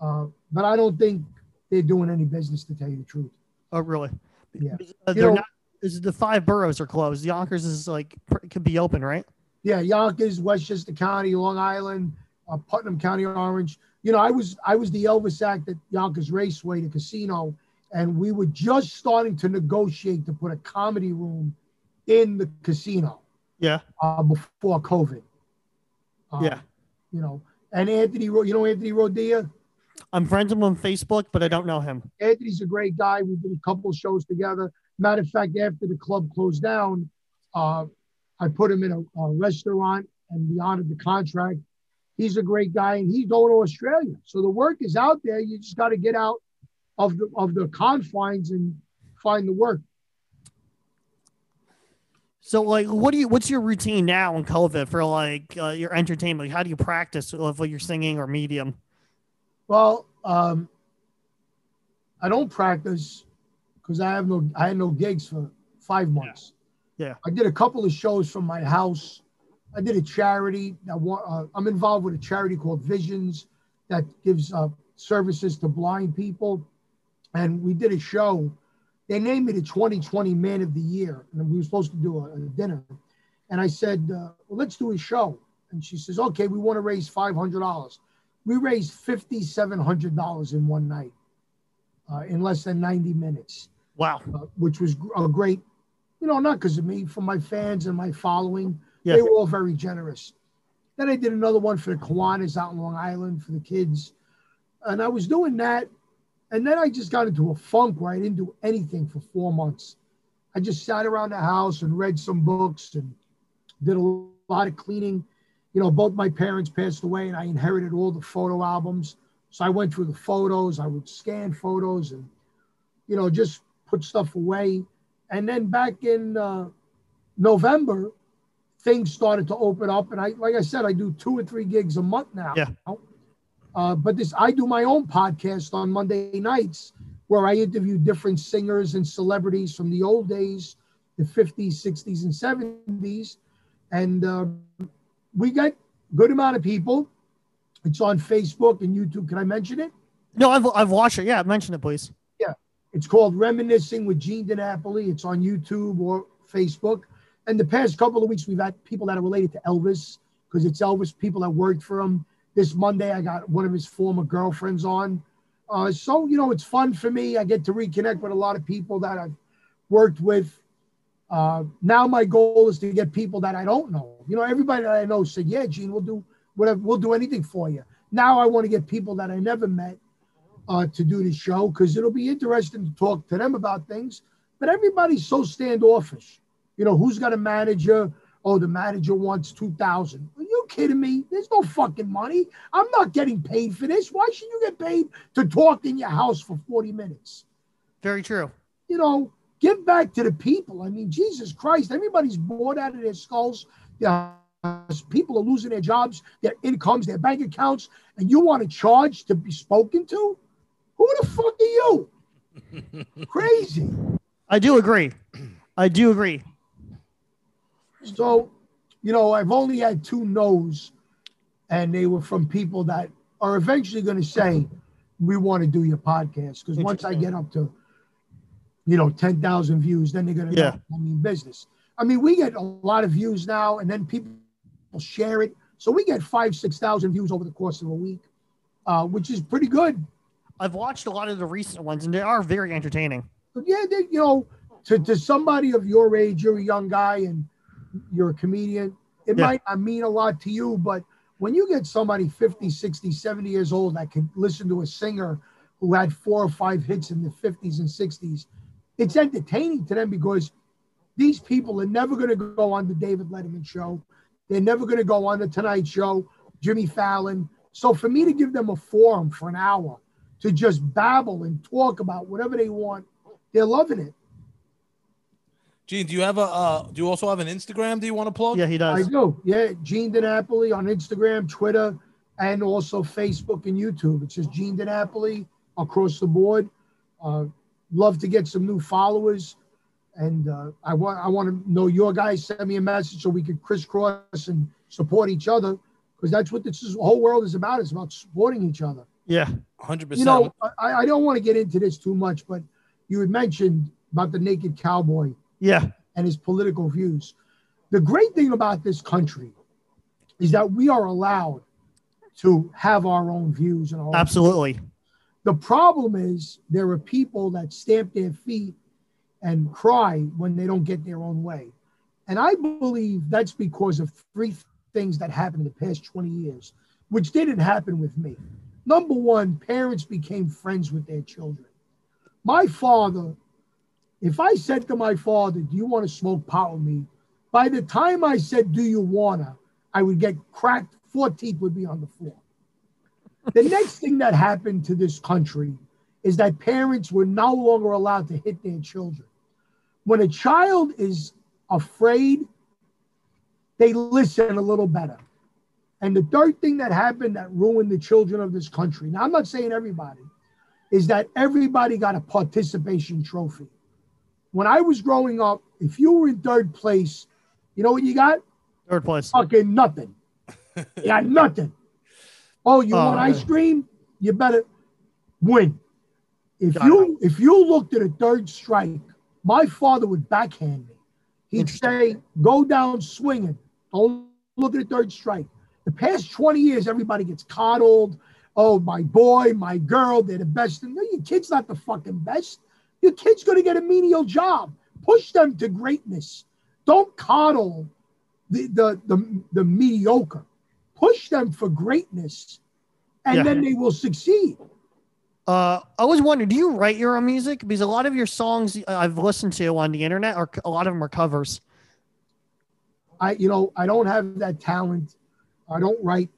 Speaker 2: uh, but I don't think they're doing any business to tell you the truth.
Speaker 1: Oh, really?
Speaker 2: Yeah.
Speaker 1: Uh, they're
Speaker 2: know-
Speaker 1: not. Is the five boroughs are closed? Yonkers is like could be open, right?
Speaker 2: Yeah, Yonkers, Westchester County, Long Island, uh, Putnam County, Orange. You know, I was I was the Elvis act at Yonkers Raceway, the casino, and we were just starting to negotiate to put a comedy room in the casino
Speaker 1: Yeah.
Speaker 2: uh, before COVID. Uh,
Speaker 1: Yeah.
Speaker 2: You know, and Anthony, you know Anthony Rodia.
Speaker 1: I'm friends with him on Facebook, but I don't know him.
Speaker 2: Anthony's a great guy. We did a couple of shows together. Matter of fact, after the club closed down, uh, I put him in a, a restaurant and we honored the contract. He's a great guy and he's going to Australia. So the work is out there. You just got to get out of the of the confines and find the work.
Speaker 1: So, like, what do you? What's your routine now in COVID for like uh, your entertainment? Like, how do you practice of what you're singing or medium?
Speaker 2: Well, um, I don't practice because I have no I had no gigs for five months.
Speaker 1: Yeah.
Speaker 2: I did a couple of shows from my house. I did a charity. That uh, I'm involved with a charity called Visions that gives uh, services to blind people, and we did a show. They named me the 2020 Man of the Year, and we were supposed to do a, a dinner. And I said, uh, well, let's do a show. And she says, okay, we want to raise $500 we raised $5,700 in one night uh, in less than 90 minutes,
Speaker 1: Wow.
Speaker 2: uh, which was a great, you know, not because of me, for my fans and my following. They were all very generous. Then I did another one for the Kiwanis out in Long Island for the kids. And I was doing that. And then I just got into a funk where I didn't do anything for four months. I just sat around the house and read some books and did a lot of cleaning you know, both my parents passed away and I inherited all the photo albums. So I went through the photos, I would scan photos and, you know, just put stuff away. And then back in uh, November, things started to open up. And I, like I said, I do two or three gigs a month now.
Speaker 1: Yeah.
Speaker 2: Uh, but this, I do my own podcast on Monday nights where I interview different singers and celebrities from the old days, the 50s, 60s, and 70s. And, uh, we got good amount of people. It's on Facebook and YouTube. Can I mention it?
Speaker 1: No, I've I've watched it. Yeah, mention it, please. Yeah.
Speaker 2: It's called Reminiscing with Gene DiNapoli. It's on YouTube or Facebook. And the past couple of weeks, we've had people that are related to Elvis because it's Elvis, people that worked for him. This Monday, I got one of his former girlfriends on. Uh, so, you know, it's fun for me. I get to reconnect with a lot of people that I've worked with. Uh, now my goal is to get people that I don't know. You know, everybody that I know said, "Yeah, Gene, we'll do whatever. We'll do anything for you." Now I want to get people that I never met uh, to do the show because it'll be interesting to talk to them about things. But everybody's so standoffish. You know, who's got a manager? Oh, the manager wants two thousand. Are you kidding me? There's no fucking money. I'm not getting paid for this. Why should you get paid to talk in your house for forty minutes?
Speaker 1: Very true.
Speaker 2: you know, give back to the people. I mean, Jesus Christ, everybody's bored out of their skulls. Yeah, people are losing their jobs, their incomes, their bank accounts, and you want to charge to be spoken to? Who the fuck are you? Crazy.
Speaker 1: I do agree. I do agree.
Speaker 2: So, you know, I've only had two no's, and they were from people that are eventually going to say, "We want to do your podcast." Because once I get up to, you know, ten thousand views, then they're going to
Speaker 1: Yeah.
Speaker 2: know I mean business. I mean, we get a lot of views now, and then people share it, so we get five, six thousand views over the course of a week, uh, which is pretty good.
Speaker 1: I've watched a lot of the recent ones, and they are very entertaining.
Speaker 2: But yeah, they, you know, to, to somebody of your age, you're a young guy and you're a comedian. It
Speaker 1: Yeah.
Speaker 2: might not mean a lot to you, but when you get somebody 50, 60, 70 years old that can listen to a singer who had four or five hits in the 50s and 60s. It's entertaining to them because these people are never going to go on the David Letterman show. They're never going to go on the Tonight Show, Jimmy Fallon. So for me to give them a forum for an hour to just babble and talk about whatever they want, they're loving it.
Speaker 3: Gene, do you have a? Uh, do you also have an Instagram? Do you want to plug?
Speaker 1: Yeah, he does.
Speaker 2: I do. Yeah, Gene DiNapoli on Instagram, Twitter, and also Facebook and YouTube. It's just Gene DiNapoli across the board. Uh, love to get some new followers, and uh, I want I want to know your guys. Send me a message so we can crisscross and support each other because that's what this is, whole world is about. It's about supporting each other.
Speaker 1: Yeah.
Speaker 3: Hundred percent.
Speaker 2: You
Speaker 3: percent.
Speaker 2: know, I, I don't want to get into this too much, but you had mentioned about the naked cowboy
Speaker 1: Yeah.
Speaker 2: and his political views. The great thing about this country is that we are allowed to have our own views and all.
Speaker 1: Absolutely.
Speaker 2: the problem is there are people that stamp their feet and cry when they don't get their own way. And I believe that's because of three things that happened in the past 20 years, which didn't happen with me. Number one, parents became friends with their children. My father, if I said to my father, Do you want to smoke pot with me? By the time I said, Do you wanna? I would get cracked, four teeth would be on the floor. The next thing that happened to this country is that parents were no longer allowed to hit their children. When a child is afraid, they listen a little better. And the third thing that happened that ruined the children of this country, now I'm not saying everybody, is that everybody got a participation trophy. When I was growing up, if you were in third place, you know what you got?
Speaker 1: Third place.
Speaker 2: fucking nothing. You got nothing. Oh, you
Speaker 1: Oh,
Speaker 2: want ice cream? You better win. If
Speaker 1: Got
Speaker 2: you if you looked at a third strike, my father would backhand me. He'd say, "Go down swinging. Don't look at a third strike." The past 20 years, everybody gets coddled. Oh, my boy, my girl, they're the best. No, your kid's not the fucking best. Your kid's gonna get a menial job. Push them to greatness. Don't coddle the the the, the mediocre. Push them for greatness, and
Speaker 1: Yeah.
Speaker 2: then they will succeed.
Speaker 1: Uh, I was wondering, do you write your own music? Because a lot of your songs I've listened to on the internet are a lot of them are covers.
Speaker 2: I, you know, I don't have that talent. I don't write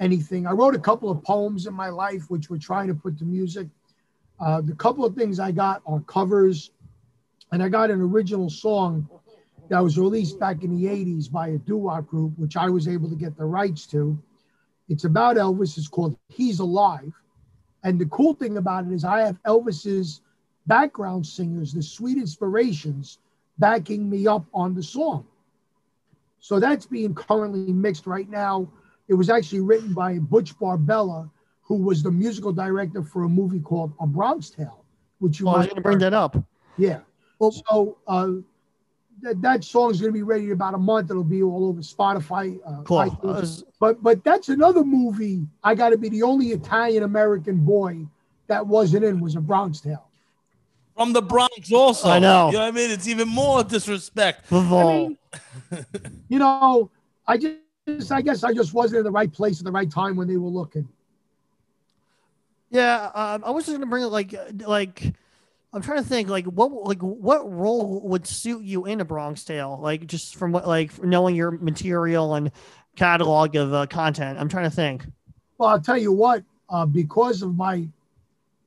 Speaker 2: anything. I wrote a couple of poems in my life, which we're trying to put to music. Uh, the couple of things I got are covers, and I got an original song that was released back in the 80s by a doo-wop group, which I was able to get the rights to. It's about Elvis. It's called He's Alive. And the cool thing about it is I have Elvis's background singers, the sweet inspirations, backing me up on the song. So that's being currently mixed right now. It was actually written by Butch Barbella, who was the musical director for a movie called A Bronx Tale, which you
Speaker 1: Well, I was going to bring that up.
Speaker 2: yeah.
Speaker 1: Well-
Speaker 2: so uh, that that song's going to be ready in about a month. It'll be all over Spotify. Uh,
Speaker 1: Cool.
Speaker 2: iTunes.
Speaker 1: was-
Speaker 2: But but that's another movie. I got to be the only Italian American boy that wasn't in was a Bronx Tale.
Speaker 3: From the Bronx, also.
Speaker 1: I know.
Speaker 3: You know what I mean? It's even more disrespect.
Speaker 1: Vivol.
Speaker 2: You know, I just I guess I just wasn't in the right place at the right time when they were looking.
Speaker 1: Yeah, um, I was just gonna bring it like like I'm trying to think like what like what role would suit you in a Bronx Tale like just from what like knowing your material and catalog of uh, content. I'm trying to think.
Speaker 2: Well, I'll tell you what. Uh, because of my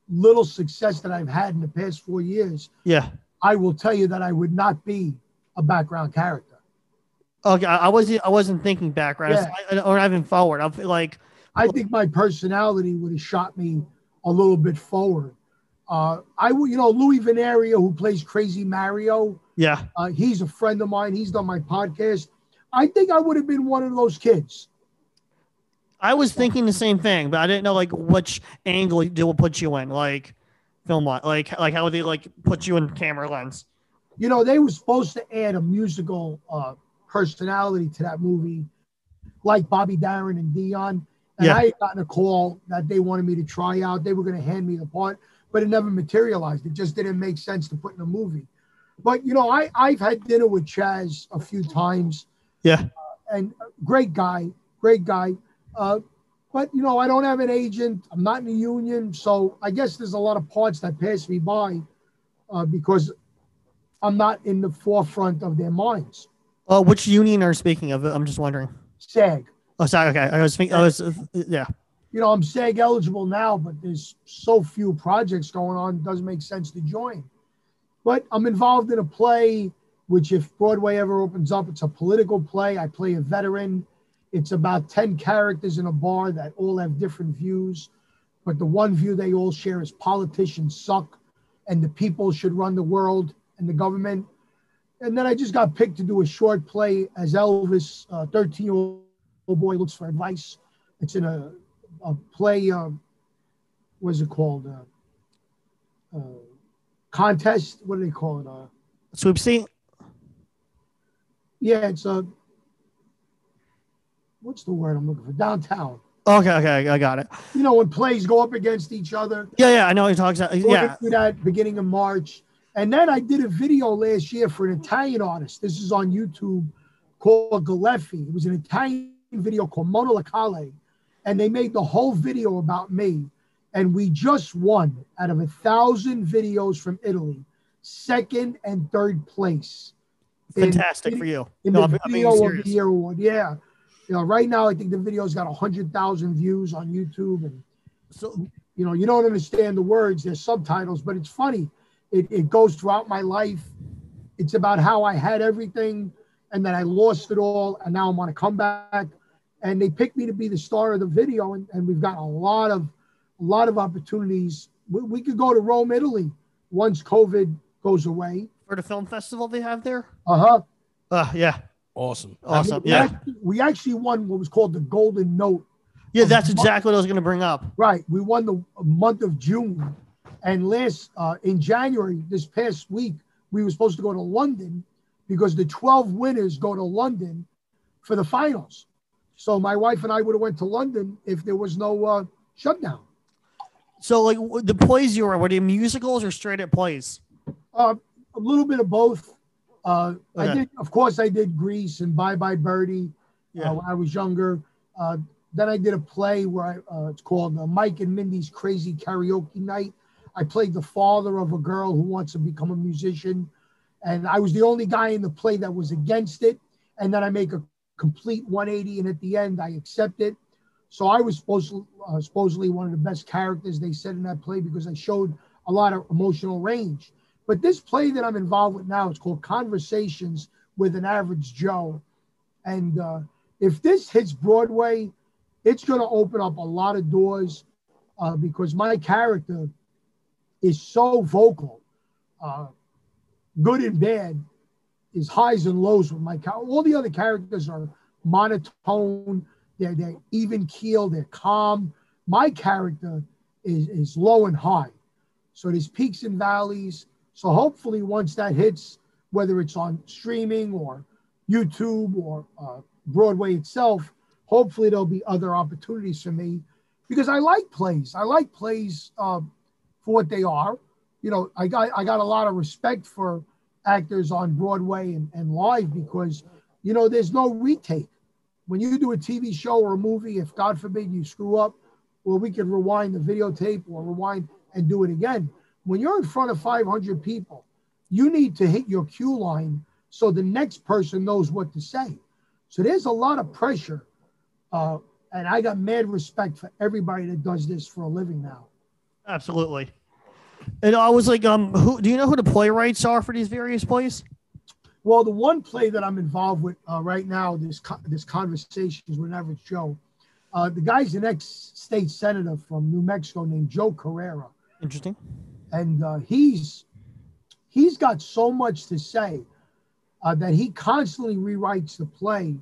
Speaker 2: little success that I've had in the past four years,
Speaker 1: Yeah.
Speaker 2: I will tell you that I would not be a background character.
Speaker 1: Okay, I wasn't I wasn't thinking background
Speaker 2: Yeah.
Speaker 1: I- or even forward. I feel like
Speaker 2: I think my personality would have shot me a little bit forward. Uh, I would, you know, Louis Vanaria, who plays Crazy Mario,
Speaker 1: yeah.
Speaker 2: uh, he's a friend of mine. He's done my podcast. I think I would have been one of those kids.
Speaker 1: I was thinking the same thing, but I didn't know like which angle they will put you in, like film like like how would they like put you in camera lens.
Speaker 2: You know, they were supposed to add a musical uh, personality to that movie, like Bobby Darin and Dion. And
Speaker 1: Yeah.
Speaker 2: I had gotten a call that they wanted me to try out. They were going to hand me the part, but it never materialized. It just didn't make sense to put in a movie. But you know, I I've had dinner with Chazz a few times.
Speaker 1: Yeah.
Speaker 2: and uh, great guy, great guy. Uh, but you know, I don't have an agent. I'm not in the union, so I guess there's a lot of parts that pass me by uh, because I'm not in the forefront of their minds.
Speaker 1: Uh, which union are you speaking of? I'm just wondering.
Speaker 2: SAG.
Speaker 1: Oh, sorry. Okay, I was thinking. I was. Uh, yeah.
Speaker 2: You know, I'm SAG eligible now, but there's so few projects going on. It doesn't make sense to join. But I'm involved in a play, which if Broadway ever opens up, it's a political play. I play a veteran. It's about 10 characters in a bar that all have different views. But the one view they all share is politicians suck and the people should run the world and the government. And then I just got picked to do a short play as Elvis, 13 year old boy looks for advice. It's in a, a play, um, what's it called? Uh, uh, contest. What do they call it? Uh,
Speaker 1: Sweepstakes.
Speaker 2: yeah, it's a, what's the word I'm looking for? Downtown.
Speaker 1: Okay, okay, I got it.
Speaker 2: You know, when plays go up against each other.
Speaker 1: Yeah, yeah, I know what you're talking about. Yeah,
Speaker 2: that beginning of March. And then I did a video last year for an Italian artist. This is on YouTube called Galeffi. It was an Italian video called Monolocale. And they made the whole video about me. And we just won out of a thousand videos from Italy, second and third place. in-
Speaker 1: fantastic for you.
Speaker 2: in
Speaker 1: No,
Speaker 2: the
Speaker 1: I'm, I'm
Speaker 2: video of the year award. Yeah. You know, right now I think the video's got a hundred thousand views on YouTube and
Speaker 1: So,
Speaker 2: you know, you don't understand the words, there's subtitles, but it's funny. It, it goes throughout my life. It's about how I had everything and then I lost it all and now I'm on a comeback. And they picked me to be the star of the video, and, and we've got a lot of a lot of opportunities. We, we could go to Rome, Italy once COVID goes away.
Speaker 1: for the film festival they have there.
Speaker 2: Uh-huh.
Speaker 1: Uh, yeah,
Speaker 3: Awesome.
Speaker 1: awesome.
Speaker 2: we,
Speaker 1: Yeah,
Speaker 2: actually, we actually won what was called the Golden Note
Speaker 1: yeah, that's exactly what I was going to bring up.
Speaker 2: Right. We won the month of June. And last uh, in January, this past week, we were supposed to go to London because the 12 winners go to London for the finals. So my wife and I would have went to London if there was no uh, shutdown.
Speaker 1: So, like the plays you were, were they musicals or straight up plays?
Speaker 2: Uh, a little bit of both. Uh, I did, of course, I did Grease and Bye Bye Birdie
Speaker 1: Yeah.
Speaker 2: uh, when I was younger. Uh, then I did a play where I, uh, it's called uh, Mike and Mindy's Crazy Karaoke Night. I played the father of a girl who wants to become a musician, and I was the only guy in the play that was against it. And then I make a complete 180, and at the end, I accept it. So I was supposed to, uh, supposedly one of the best characters they said in that play because I showed a lot of emotional range. But this play that I'm involved with now, it's called Conversations with an Average Joe. And uh, if this hits Broadway, it's going to open up a lot of doors uh, because my character is so vocal, uh, good and bad, is highs and lows with my character. All the other characters are monotone, they're, they're even keel, they're calm. My character is, is low and high. So there's peaks and valleys. So hopefully, once that hits, whether it's on streaming or YouTube or uh, Broadway itself, hopefully there'll be other opportunities for me because I like plays. I like plays um, for what they are. You know, I got I got a lot of respect for actors on Broadway and, and live because you know there's no retake. When you do a TV show or a movie, if God forbid you screw up, well, we can rewind the videotape or rewind and do it again. When you're in front of 500 people, you need to hit your cue line so the next person knows what to say. So there's a lot of pressure. Uh, and I got mad respect for everybody that does this for a living now.
Speaker 1: Absolutely. And I was like, um, who do you know who the playwrights are for these various plays?
Speaker 2: Well, the one play that I'm involved with uh, right now, this co- this conversations with Average Joe, uh, the guy's an ex-state senator from New Mexico named Joe Carraro,
Speaker 1: Interesting.
Speaker 2: and uh, he's he's got so much to say uh, that he constantly rewrites the play.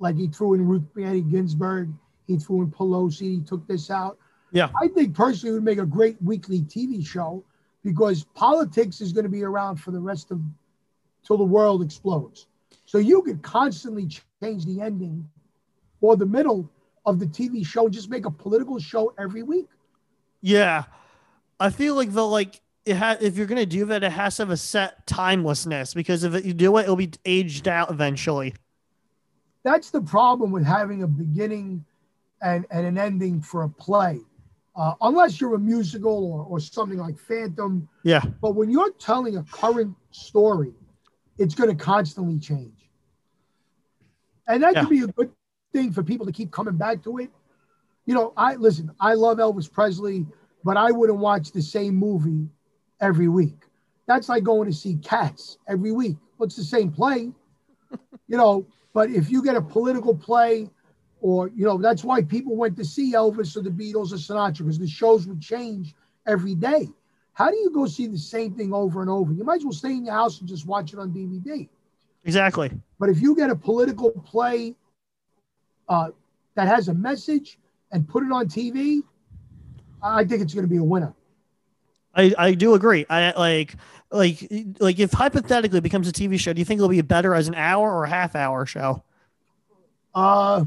Speaker 2: Like he threw in Ruth Bader Ginsburg, he threw in Pelosi, he took this out.
Speaker 1: Yeah.
Speaker 2: I think personally it would make a great weekly TV show because politics is going to be around for the rest of till the world explodes. So you could constantly change the ending or the middle of the TV show and just make a political show every week.
Speaker 1: Yeah. I feel like the like it ha- if you're gonna do that, it has to have a set timelessness because if you do it, it'll be aged out eventually.
Speaker 2: That's the problem with having a beginning and, and an ending for a play, uh, unless you're a musical or, or something like Phantom.
Speaker 1: Yeah.
Speaker 2: But when you're telling a current story, it's going to constantly change. And that
Speaker 1: Yeah.
Speaker 2: could be a good thing for people to keep coming back to it. You know, I listen, I love Elvis Presley, but I wouldn't watch the same movie every week. That's like going to see Cats every week. Well, it's the same play, you know. But if you get a political play, or you know, that's why people went to see Elvis or the Beatles or Sinatra because the shows would change every day. How do you go see the same thing over and over? You might as well stay in your house and just watch it on DVD.
Speaker 1: Exactly.
Speaker 2: But if you get a political play uh, that has a message and put it on TV, I think it's going to be a winner.
Speaker 1: I, I do agree. I like like like if hypothetically it becomes a TV show, do you think it'll be better as an hour or a half hour show?
Speaker 2: Uh,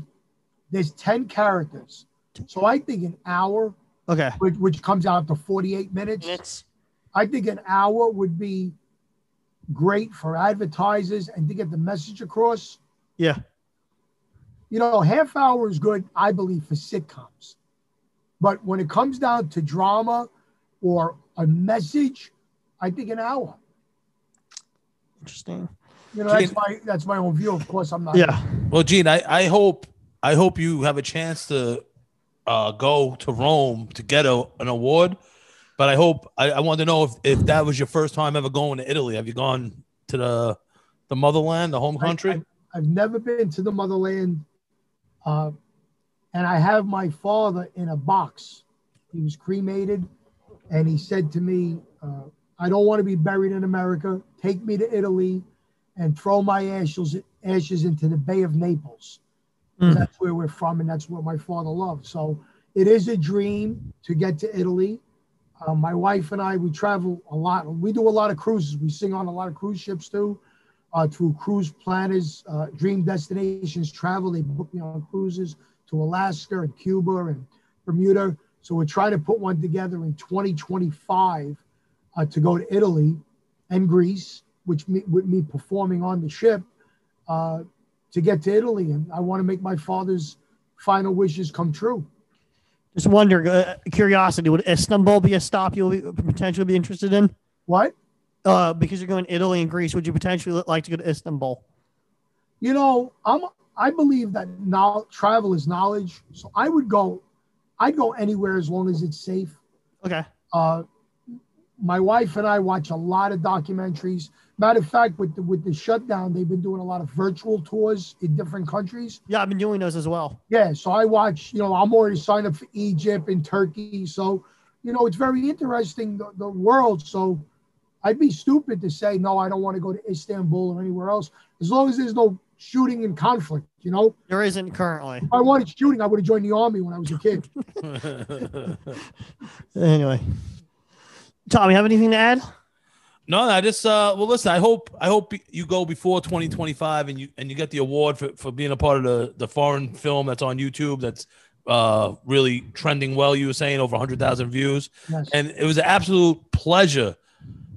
Speaker 2: there's 10 characters. So I think an hour,
Speaker 1: Okay.
Speaker 2: which, which comes out to 48 minutes,
Speaker 1: It's
Speaker 2: I think an hour would be great for advertisers and to get the message across.
Speaker 1: yeah.
Speaker 2: You know, half hour is good, I believe, for sitcoms. But when it comes down to drama or a message, I think an hour.
Speaker 1: Interesting.
Speaker 2: You know, that's my that's my own view. Of course, I'm not.
Speaker 1: Yeah.
Speaker 3: Well, Gene, I, I hope I hope you have a chance to uh, go to Rome to get a, an award. But I hope I, I want to know if, if that was your first time ever going to Italy. Have you gone to the the motherland, the home country?
Speaker 2: I, I've never been to the motherland, uh, and I have my father in a box. He was cremated, and he said to me, uh, "I don't want to be buried in America. Take me to Italy, and throw my ashes ashes into the Bay of Naples.
Speaker 1: Mm.
Speaker 2: That's where we're from, and that's what my father loved. So it is a dream to get to Italy. Uh, my wife and I, we travel a lot. We do a lot of cruises. We sing on a lot of cruise ships too uh, through Cruise Planners, uh, Dream Destinations Travel. They book me on cruises to Alaska and Cuba and Bermuda. So we're trying to put one together in 2025 uh, to go to Italy and Greece, which me, with me performing on the ship uh, to get to Italy. And I want to make my father's final wishes come true.
Speaker 1: Just wonder, uh, curiosity, would Istanbul be a stop you'll be, potentially be interested in?
Speaker 2: What?
Speaker 1: Uh, because you're going to Italy and Greece, would you potentially like to go to Istanbul?
Speaker 2: You know, I'm I believe that now travel is knowledge. So I would go, I'd go anywhere as long as it's safe.
Speaker 1: Okay.
Speaker 2: Uh, my wife and I watch a lot of documentaries. Matter of fact, with the, with the shutdown, they've been doing a lot of virtual tours in different countries.
Speaker 1: Yeah, I've been doing those as well.
Speaker 2: Yeah, so I watch. You know, I'm already signed up for Egypt and Turkey. So, you know, it's very interesting the, the world. So, I'd be stupid to say no. I don't want to go to Istanbul or anywhere else, as long as there's no shooting and conflict. You know,
Speaker 1: There isn't currently.
Speaker 2: if I wanted shooting, I would have joined the army when I was a kid.
Speaker 1: Anyway, Tom, you have anything to add?
Speaker 3: No, I just uh well listen, I hope I hope you go before 2025 and you and you get the award for, for being a part of the the foreign film that's on YouTube that's uh really trending well. You were saying over 100,000 views.
Speaker 2: Yes.
Speaker 3: And it was an absolute pleasure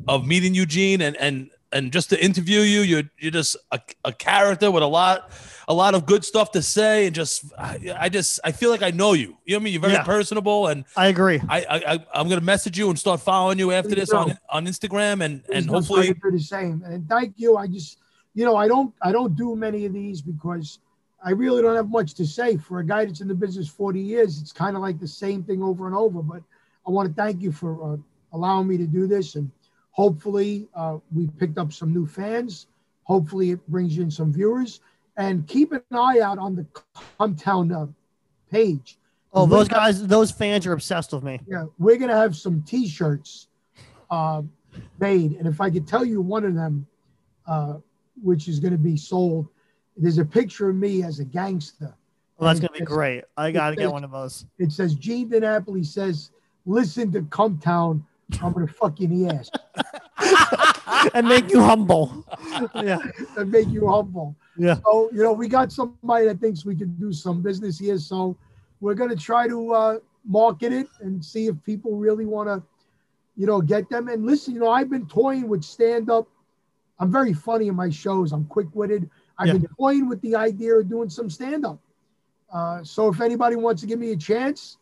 Speaker 3: of meeting Eugene and and and just to interview you. You're you're just a, a character with a lot a lot of good stuff to say and just I, I just I feel like I know you. You know what I mean? You're very
Speaker 1: Yeah.
Speaker 3: personable and
Speaker 1: I agree.
Speaker 3: I, I I- I'm gonna message you and start following you after
Speaker 2: Please
Speaker 3: this on on Instagram and and
Speaker 2: Please don't
Speaker 3: hopefully
Speaker 2: to do the same. And thank you. I just, you know, I don't, I don't do many of these because I really don't have much to say. For a guy that's in the business 40 years, it's kind of like the same thing over and over. But I want to thank you for uh, allowing me to do this, and hopefully uh, we picked up some new fans. Hopefully it brings in some viewers, and keep an eye out on the Cum Town uh, page.
Speaker 1: Oh,
Speaker 2: We're
Speaker 1: those
Speaker 2: gonna-
Speaker 1: guys, those fans are obsessed with me.
Speaker 2: yeah, we're gonna have some T-shirts uh, made, and if I could tell you one of them, uh, which is gonna be sold, there's a picture of me as a gangster.
Speaker 1: Well, that's gonna be great. I gotta get one of those.
Speaker 2: It says Gene DiNapoli says, "Listen to Cumtown, I'm gonna fuck you in the ass
Speaker 1: and make you humble. Yeah,
Speaker 2: and make you humble."
Speaker 1: Yeah.
Speaker 2: So you know, we got somebody that thinks we can do some business here, so we're gonna try to uh, market it and see if people really want to, you know, get them. And listen, you know, I've been toying with stand up. I'm very funny in my shows. I'm quick witted. I've
Speaker 1: Yeah.
Speaker 2: been toying with the idea of doing some stand up. Uh, so if anybody wants to give me a chance,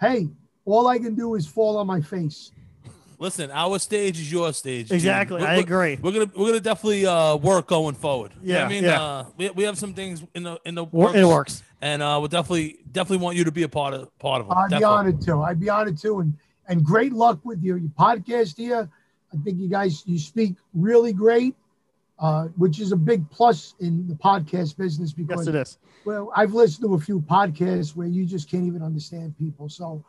Speaker 2: hey, all I can do is fall on my face.
Speaker 3: Listen, our stage is your stage. Gene.
Speaker 1: Exactly.
Speaker 3: We're-
Speaker 1: I
Speaker 3: we're-
Speaker 1: agree.
Speaker 3: We're gonna we're gonna definitely uh, work going forward. You know
Speaker 1: Yeah,
Speaker 3: I mean,
Speaker 1: yeah.
Speaker 3: uh, we, we have some things in the in the
Speaker 1: Wor- It works.
Speaker 3: and uh, we'll definitely definitely want you to be a part of part of them.
Speaker 2: I'd be
Speaker 3: Definitely.
Speaker 2: honored to. I'd be honored to. And and great luck with your, your podcast here. I think you guys you speak really great, uh, which is a big plus in the podcast business
Speaker 1: Yes,
Speaker 2: because
Speaker 1: it is.
Speaker 2: well, I've listened to a few podcasts where you just can't even understand people. So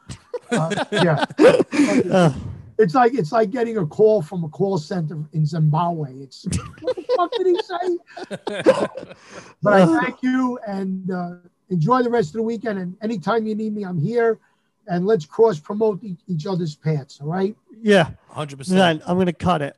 Speaker 2: uh, yeah,
Speaker 1: Uh,
Speaker 2: it's like it's like getting a call from a call center in Zimbabwe. It's what the fuck did he say? But I thank you and uh, enjoy the rest of the weekend. And anytime you need me, I'm here. And let's cross promote each, each other's paths. All right.
Speaker 1: yeah.
Speaker 3: Hundred percent.
Speaker 1: I'm gonna cut it.